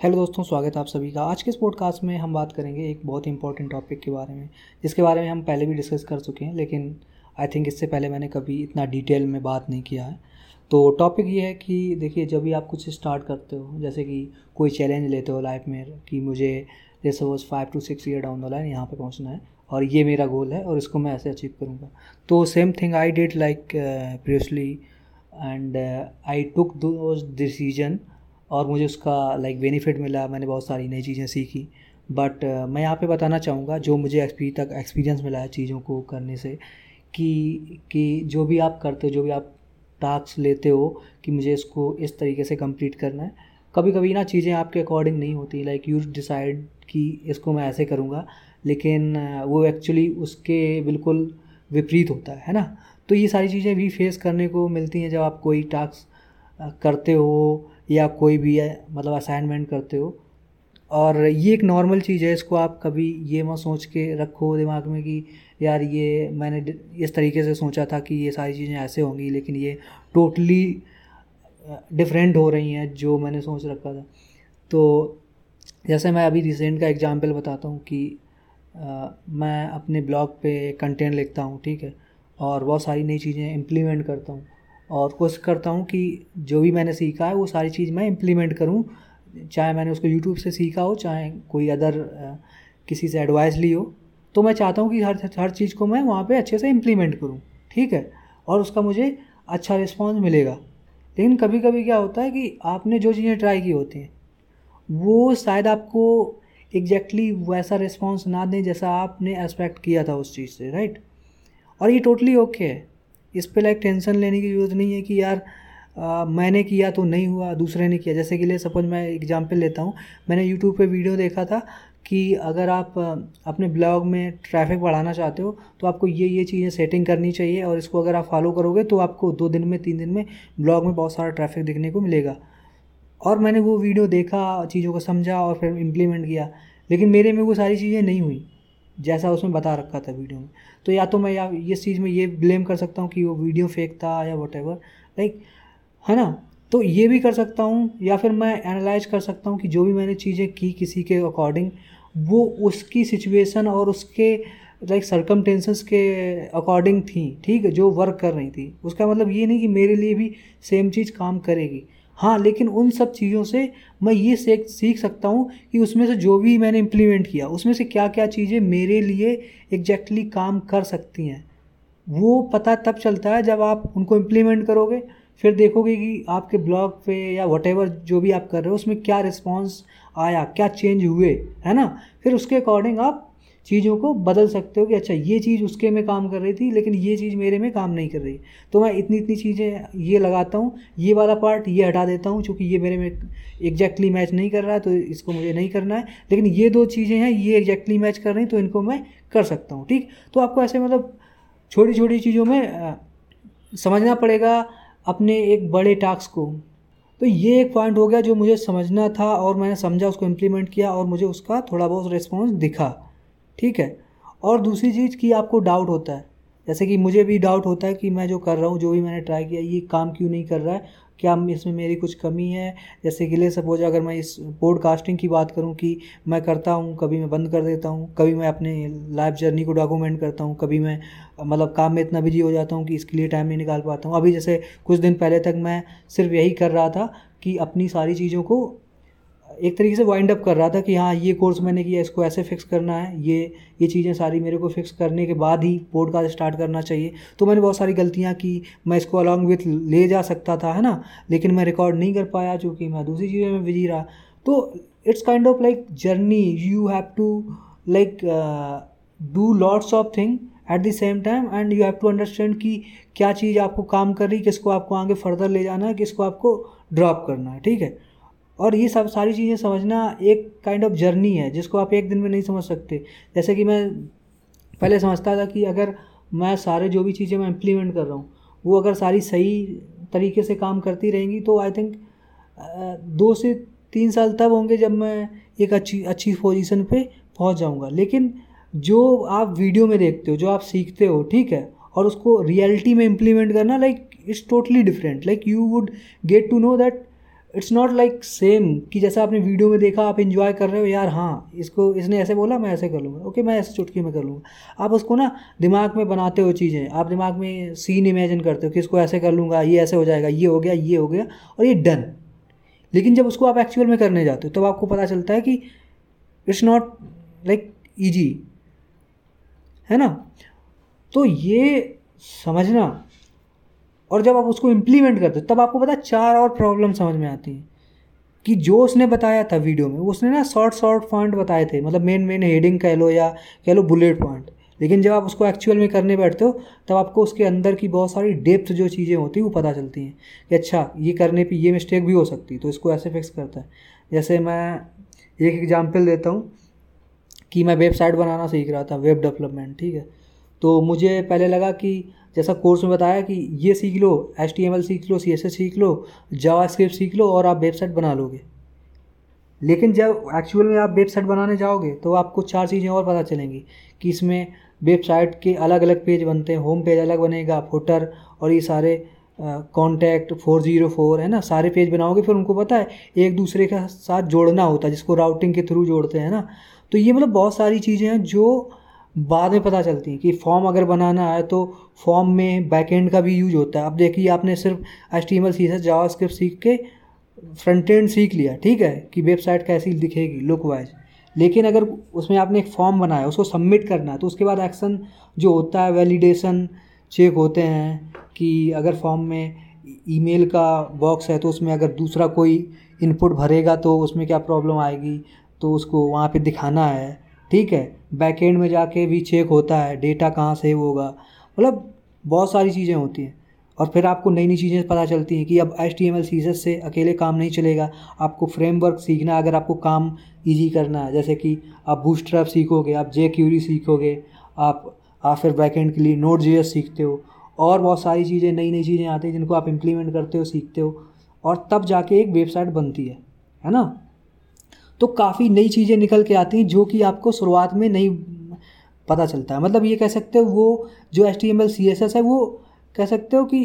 Hello दोस्तों, स्वागत है आप सभी का। आज के इस पॉडकास्ट में हम बात करेंगे एक बहुत ही इंपॉर्टेंट टॉपिक के बारे में, जिसके बारे में हम पहले भी डिस्कस कर चुके हैं, लेकिन आई थिंक इससे पहले मैंने कभी इतना डिटेल में बात नहीं किया है। तो टॉपिक ये है कि देखिए, जब भी आप कुछ स्टार्ट करते हो, जैसे कि कोई चैलेंज लेते हो लाइफ में कि मुझे जैसे वो five to six year down the line यहाँ पर पहुँचना है, और ये मेरा गोल है और इसको मैं ऐसे अचीव करूँगा। तो same thing I did like previously and I took those decision और मुझे उसका लाइक बेनिफिट मिला मैंने बहुत सारी नई चीज़ें सीखी। बट uh, मैं यहाँ पे बताना चाहूँगा जो मुझे एक्सपी तक एक्सपीरियंस मिला है चीज़ों को करने से कि कि जो भी आप करते हो जो भी आप टास्क लेते हो कि मुझे इसको इस तरीके से कंप्लीट करना है। कभी कभी ना चीज़ें आपके अकॉर्डिंग नहीं होती लाइक यू डिसाइड कि इसको मैं ऐसे करूँगा लेकिन uh, वो एक्चुअली उसके बिल्कुल विपरीत होता है है ना? तो ये सारी चीज़ें भी फेस करने को मिलती हैं जब आप कोई टास्क uh, करते हो या कोई भी है मतलब असाइनमेंट करते हो। और ये एक नॉर्मल चीज़ है इसको आप कभी ये मत सोच के रखो दिमाग में कि यार ये मैंने इस तरीके से सोचा था कि ये सारी चीज़ें ऐसे होंगी लेकिन ये टोटली डिफरेंट हो रही हैं जो मैंने सोच रखा था। तो जैसे मैं अभी रिसेंट का एग्जांपल बताता हूँ कि आ, मैं अपने ब्लॉग पे कंटेंट लिखता हूँ ठीक है? और बहुत सारी नई चीज़ें इम्प्लीमेंट करता हूँ। और कोशिश करता हूँ कि जो भी मैंने सीखा है, वो सारी चीज़ मैं इम्प्लीमेंट करूँ। चाहे मैंने उसको यूट्यूब से सीखा हो, चाहे कोई अदर किसी से एडवाइस ली हो तो मैं चाहता हूँ कि हर हर चीज़ को मैं वहाँ पे अच्छे से इम्प्लीमेंट करूँ, ठीक है? और उसका मुझे अच्छा रिस्पॉन्स मिलेगा। लेकिन कभी कभी क्या होता है कि आपने जो चीज़ें ट्राई की होती हैं, वो शायद आपको एग्जैक्टली exactly वैसा रिस्पॉन्स ना दें जैसा आपने एक्सपेक्ट किया था उस चीज़ से राइट और ये टोटली ओके है। इस पर लाइक टेंशन लेने की ज़रूरत नहीं है कि यार आ, मैंने किया तो नहीं हुआ दूसरे ने किया। जैसे कि ले सपोज़ मैं एग्जांपल लेता हूँ। मैंने यूट्यूब पे वीडियो देखा था कि अगर आप अपने ब्लॉग में ट्रैफ़िक बढ़ाना चाहते हो तो आपको ये ये चीज़ें सेटिंग करनी चाहिए और इसको अगर आप फॉलो करोगे तो आपको दो दिन में तीन दिन में ब्लॉग में बहुत सारा ट्रैफ़िक देखने को मिलेगा। और मैंने वो वीडियो देखा चीज़ों को समझा और फिर इम्प्लीमेंट किया। लेकिन मेरे में वो सारी चीज़ें नहीं हुई। जैसा उसमें बता रखा था वीडियो में। तो या तो मैं या इस चीज़ में ये ब्लेम कर सकता हूँ कि वो वीडियो फेक था या वट एवर लाइक है ना? तो ये भी कर सकता हूँ या फिर मैं एनालाइज कर सकता हूँ कि जो भी मैंने चीज़ें की किसी के अकॉर्डिंग वो उसकी सिचुएशन और उसके लाइक सर्कमटेंसेस के अकॉर्डिंग थी, ठीक है? जो वर्क कर रही थी। उसका मतलब ये नहीं कि मेरे लिए भी सेम चीज़ काम करेगी। हाँ लेकिन उन सब चीज़ों से मैं ये सीख सीख सकता हूँ कि उसमें से जो भी मैंने इम्प्लीमेंट किया, उसमें से क्या क्या चीज़ें मेरे लिए एग्जैक्टली काम कर सकती हैं। वो पता तब चलता है जब आप उनको इम्प्लीमेंट करोगे, फिर देखोगे कि आपके ब्लॉग पे या वट जो भी आप कर रहे हो, उसमें क्या रिस्पॉन्स आया, क्या चेंज हुए, है ना? फिर उसके अकॉर्डिंग आप चीज़ों को बदल सकते हो कि अच्छा ये चीज़ उसके में काम कर रही थी, लेकिन ये चीज़ मेरे में काम नहीं कर रही। तो मैं इतनी इतनी चीज़ें, ये लगाता हूँ, ये वाला पार्ट ये हटा देता हूँ क्योंकि ये मेरे में एग्जैक्टली मैच नहीं कर रहा है तो इसको मुझे नहीं करना है। लेकिन ये दो चीज़ें हैं, ये एग्जैक्टली मैच कर रही तो इनको मैं कर सकता हूँ, ठीक? तो आपको ऐसे मतलब छोटी छोटी चीज़ों में समझना पड़ेगा अपने एक बड़े टास्क को। तो ये एक पॉइंट हो गया जो मुझे समझना था और मैंने समझा, उसको इम्प्लीमेंट किया और मुझे उसका थोड़ा बहुत रिस्पॉन्स दिखा। ठीक है? और दूसरी चीज़ कि आपको डाउट होता है। जैसे कि मुझे भी डाउट होता है कि मैं जो कर रहा हूँ, जो भी मैंने ट्राई किया, ये काम क्यों नहीं कर रहा है? क्या इसमें मेरी कुछ कमी है? जैसे कि ले सपोज़ अगर मैं इस पॉडकास्टिंग की बात करूँ कि मैं करता हूँ, कभी मैं बंद कर देता हूँ, कभी मैं अपने लाइफ जर्नी को डॉक्यूमेंट करता हूँ, कभी मैं मतलब काम में इतना बिज़ी हो जाता हूँ कि इसके लिए टाइम नहीं निकाल पाता हूँ। अभी जैसे कुछ दिन पहले तक मैं सिर्फ़ यही कर रहा था कि अपनी सारी चीज़ों को एक तरीके से वाइंड अप कर रहा था कि हाँ ये कोर्स मैंने किया, इसको ऐसे फिक्स करना है, ये ये चीज़ें सारी मेरे को फिक्स करने के बाद ही पॉडकास्ट स्टार्ट करना चाहिए। तो मैंने बहुत सारी गलतियाँ की, मैं इसको अलॉन्ग विथ ले जा सकता था, है ना? लेकिन मैं रिकॉर्ड नहीं कर पाया, चूँकि मैं दूसरी चीज़ों में बिज़ी रहा। तो it's kind of like journey you have to like do lots of thing at the same time and you have to understand कि क्या चीज़ आपको काम कर रही किसको आपको आगे फर्दर ले जाना है, किसको आपको ड्रॉप करना है, ठीक है? और ये सब सारी चीज़ें समझना एक काइंड ऑफ़ जर्नी है, जिसको आप एक दिन में नहीं समझ सकते। जैसे कि मैं पहले समझता था कि अगर मैं सारे जो भी चीज़ें मैं इम्प्लीमेंट कर रहा हूँ, वो अगर सारी सही तरीके से काम करती रहेंगी तो आई थिंक दो से तीन साल तब होंगे जब मैं एक अच्छी अच्छी पोजीशन पे पहुँच जाऊँगा। लेकिन जो आप वीडियो में देखते हो, जो आप सीखते हो, ठीक है, और उसको रियलिटी में इम्प्लीमेंट करना like it's totally different like you would get to know that it's not like same कि जैसा आपने वीडियो में देखा, आप इन्जॉय कर रहे हो, यार हाँ इसको, इसने ऐसे बोला, मैं ऐसे कर लूँगा। ओके मैं ऐसे चुटकी में कर लूँगा। आप उसको ना दिमाग में बनाते हो चीज़ें। आप दिमाग में सीन इमेजिन करते हो कि इसको ऐसे कर लूँगा, ये ऐसे हो जाएगा, ये हो गया, ये हो गया, और ये डन लेकिन जब उसको आप एक्चुअल में करने जाते हो, तब तो आपको पता चलता है कि इट्स नॉट लाइक ईजी है ना? तो ये समझना और जब आप उसको इम्प्लीमेंट करते हो, तब आपको पता चार और प्रॉब्लम समझ में आती हैं। कि जो उसने बताया था वीडियो में उसने ना शॉर्ट शॉर्ट पॉइंट बताए थे। मतलब मेन मेन हेडिंग कह लो या कह लो बुलेट पॉइंट लेकिन जब आप उसको एक्चुअल में करने बैठते हो, तब आपको उसके अंदर की बहुत सारी डेप्थ जो चीज़ें होती हैं, वो पता चलती हैं कि अच्छा ये करने पे ये मिस्टेक भी हो सकती है तो इसको ऐसे फिक्स करता है। जैसे मैं एक एग्ज़ाम्पल देता हूँ कि मैं वेबसाइट बनाना सीख रहा था वेब डेवलपमेंट ठीक है? तो मुझे पहले लगा कि जैसा कोर्स में बताया कि ये सीख लो एच सीख लो सी एस एस सीख लो जावा सीख लो और आप वेबसाइट बना लोगे। लेकिन जब एक्चुअल में आप वेबसाइट बनाने जाओगे तो आपको चार चीज़ें और पता चलेंगी कि इसमें वेबसाइट के अलग अलग पेज बनते हैं, होम पेज अलग बनेगा, फुटर और ये सारे कॉन्टैक्ट, फोर ज़ीरो फोर, है ना? सारे पेज बनाओगे, फिर उनको पता है एक दूसरे के साथ जोड़ना होता है, जिसको राउटिंग के थ्रू जोड़ते हैं ना? तो ये मतलब बहुत सारी चीज़ें हैं जो बाद में पता चलती है कि फॉर्म अगर बनाना है तो फॉर्म में बैकएंड का भी यूज़ होता है। अब देखिए, आपने सिर्फ़ H T M L C JavaScript सीख के फ्रंट एंड सीख लिया, ठीक है, कि वेबसाइट कैसी दिखेगी लुक वाइज लेकिन अगर उसमें आपने एक फॉर्म बनाया, उसको सबमिट करना है तो उसके बाद एक्शन जो होता है वैलिडेशन चेक होते हैं कि अगर फॉर्म में ईमेल का बॉक्स है तो उसमें अगर दूसरा कोई इनपुट भरेगा तो उसमें क्या प्रॉब्लम आएगी तो उसको वहाँ पे दिखाना है। ठीक है बैक एंड में जाके भी चेक होता है डेटा कहाँ सेव होगा मतलब बहुत सारी चीज़ें होती हैं। और फिर आपको नई नई चीज़ें पता चलती हैं कि अब H T M L CSS से अकेले काम नहीं चलेगा। आपको फ्रेमवर्क सीखना अगर आपको काम ईजी करना है, जैसे कि आप बूस्ट्रैप सीखोगे, आप जे क्यूरी सीखोगे, आप आप फिर बैकेंड के लिए नोट जे सीखते हो, और बहुत सारी चीज़ें नई नई चीज़ें आती हैं जिनको आप इम्प्लीमेंट करते हो, सीखते हो, और तब जाके एक वेबसाइट बनती है है ना? तो काफ़ी नई चीज़ें निकल के आती हैं जो कि आपको शुरुआत में नहीं पता चलता है। मतलब ये कह सकते हो, वो जो H T M L C S S है, वो कह सकते हो कि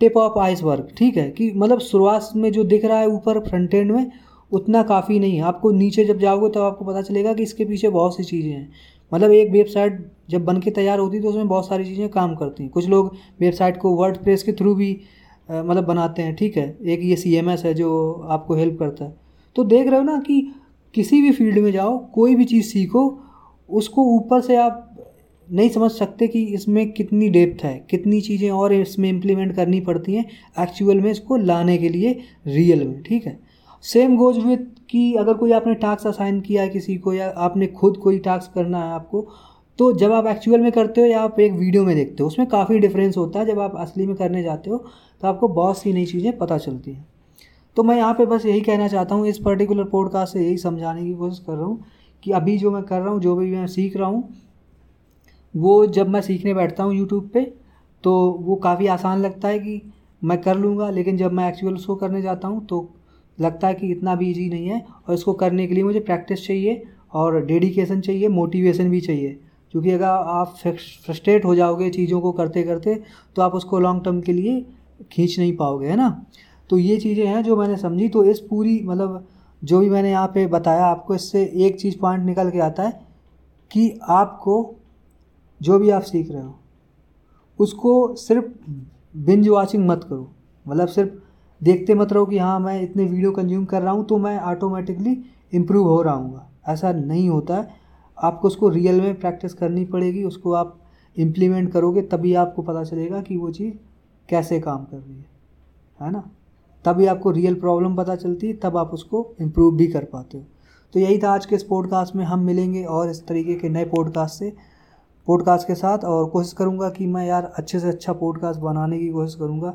टिप ऑफ़ आइस वर्क ठीक है? कि मतलब शुरुआत में जो दिख रहा है ऊपर फ्रंट एंड में, उतना काफ़ी नहीं है। आपको नीचे जब जाओगे तब तो आपको पता चलेगा कि इसके पीछे बहुत सी चीज़ें हैं। मतलब एक वेबसाइट जब बन के तैयार होती है तो उसमें बहुत सारी चीज़ें काम करती हैं। कुछ लोग वेबसाइट को वर्ड प्रेस के थ्रू भी मतलब बनाते हैं, ठीक है? एक ये सी एम एस है जो आपको हेल्प करता है। तो देख रहे हो ना कि किसी भी फ़ील्ड में जाओ, कोई भी चीज़ सीखो, उसको ऊपर से आप नहीं समझ सकते कि इसमें कितनी डेप्थ है, कितनी चीज़ें और इसमें इम्प्लीमेंट करनी पड़ती हैं एक्चुअल में इसको लाने के लिए रियल में, ठीक है? सेम गोज विथ कि अगर कोई आपने टास्क असाइन किया है किसी को या आपने खुद कोई टास्क करना है आपको तो जब आप एक्चुअल में करते हो या आप एक वीडियो में देखते हो, उसमें काफ़ी डिफरेंस होता है जब आप असली में करने जाते हो तो आपको बहुत सी नई चीज़ें पता चलती हैं। तो मैं यहाँ पे बस यही कहना चाहता हूँ, इस पर्टिकुलर पॉडकास्ट से यही समझाने की कोशिश कर रहा हूँ कि अभी जो मैं कर रहा हूँ, जो भी मैं सीख रहा हूँ, वो जब मैं सीखने बैठता हूँ यूट्यूब पे तो वो काफ़ी आसान लगता है कि मैं कर लूँगा, लेकिन जब मैं एक्चुअल उसको करने जाता हूँ तो लगता है कि इतना भी ईजी नहीं है और इसको करने के लिए मुझे प्रैक्टिस चाहिए और डेडिकेशन चाहिए मोटिवेशन भी चाहिए। क्योंकि अगर आप फ्रस्ट्रेट हो जाओगे चीज़ों को करते करते तो आप उसको लॉन्ग टर्म के लिए खींच नहीं पाओगे, है ना? तो ये चीज़ें हैं जो मैंने समझी। तो इस पूरी मतलब जो भी मैंने यहाँ पे बताया आपको, इससे एक चीज़ पॉइंट निकल के आता है कि आपको जो भी आप सीख रहे हो, उसको सिर्फ़ बिंज वॉचिंग मत करो। मतलब सिर्फ़ देखते मत रहो कि हाँ मैं इतने वीडियो कंज्यूम कर रहा हूँ तो मैं ऑटोमेटिकली इम्प्रूव हो रहा हूँ ऐसा नहीं होता है। आपको उसको रियल में प्रैक्टिस करनी पड़ेगी, उसको आप इम्प्लीमेंट करोगे, तभी आपको पता चलेगा कि वो चीज़ कैसे काम कर रही है। है ना? तभी आपको रियल प्रॉब्लम पता चलती है, तब आप उसको इम्प्रूव भी कर पाते हो। तो यही था आज के इस पॉडकास्ट में, हम मिलेंगे और इस तरीके के नए पॉडकास्ट से पॉडकास्ट के साथ और कोशिश करूँगा कि मैं यार अच्छे से अच्छा पॉडकास्ट बनाने की कोशिश करूँगा।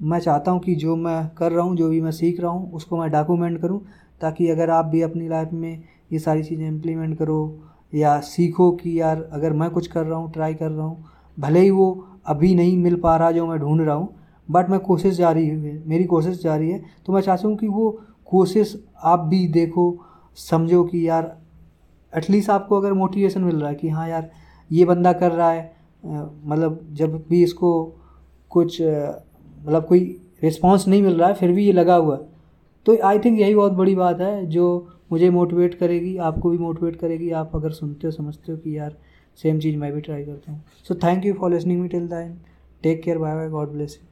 मैं चाहता हूँ कि जो मैं कर रहा हूँ, जो भी मैं सीख रहा हूँ, उसको मैं डॉक्यूमेंट करूँ ताकि अगर आप भी अपनी लाइफ में ये सारी चीज़ें इम्प्लीमेंट करो या सीखो कि यार अगर मैं कुछ कर रहा हूँ ट्राई कर रहा हूँ, भले ही वो अभी नहीं मिल पा रहा जो मैं ढूंढ रहा हूँ बट मैं कोशिश जारी है, मेरी कोशिश जारी है। तो मैं चाहता हूँ कि वो कोशिश आप भी देखो, समझो कि यार एटलीस्ट आपको अगर मोटिवेशन मिल रहा है कि हाँ यार, ये बंदा कर रहा है मतलब जब भी इसको कुछ मतलब कोई रिस्पांस नहीं मिल रहा है, फिर भी ये लगा हुआ तो आई थिंक यही बहुत बड़ी बात है, जो मुझे मोटिवेट करेगी, आपको भी मोटिवेट करेगी। आप अगर सुनते हो, समझते हो कि यार सेम चीज़ मैं भी ट्राई करता हूँ। So thank you for listening me till then take care bye bye God bless you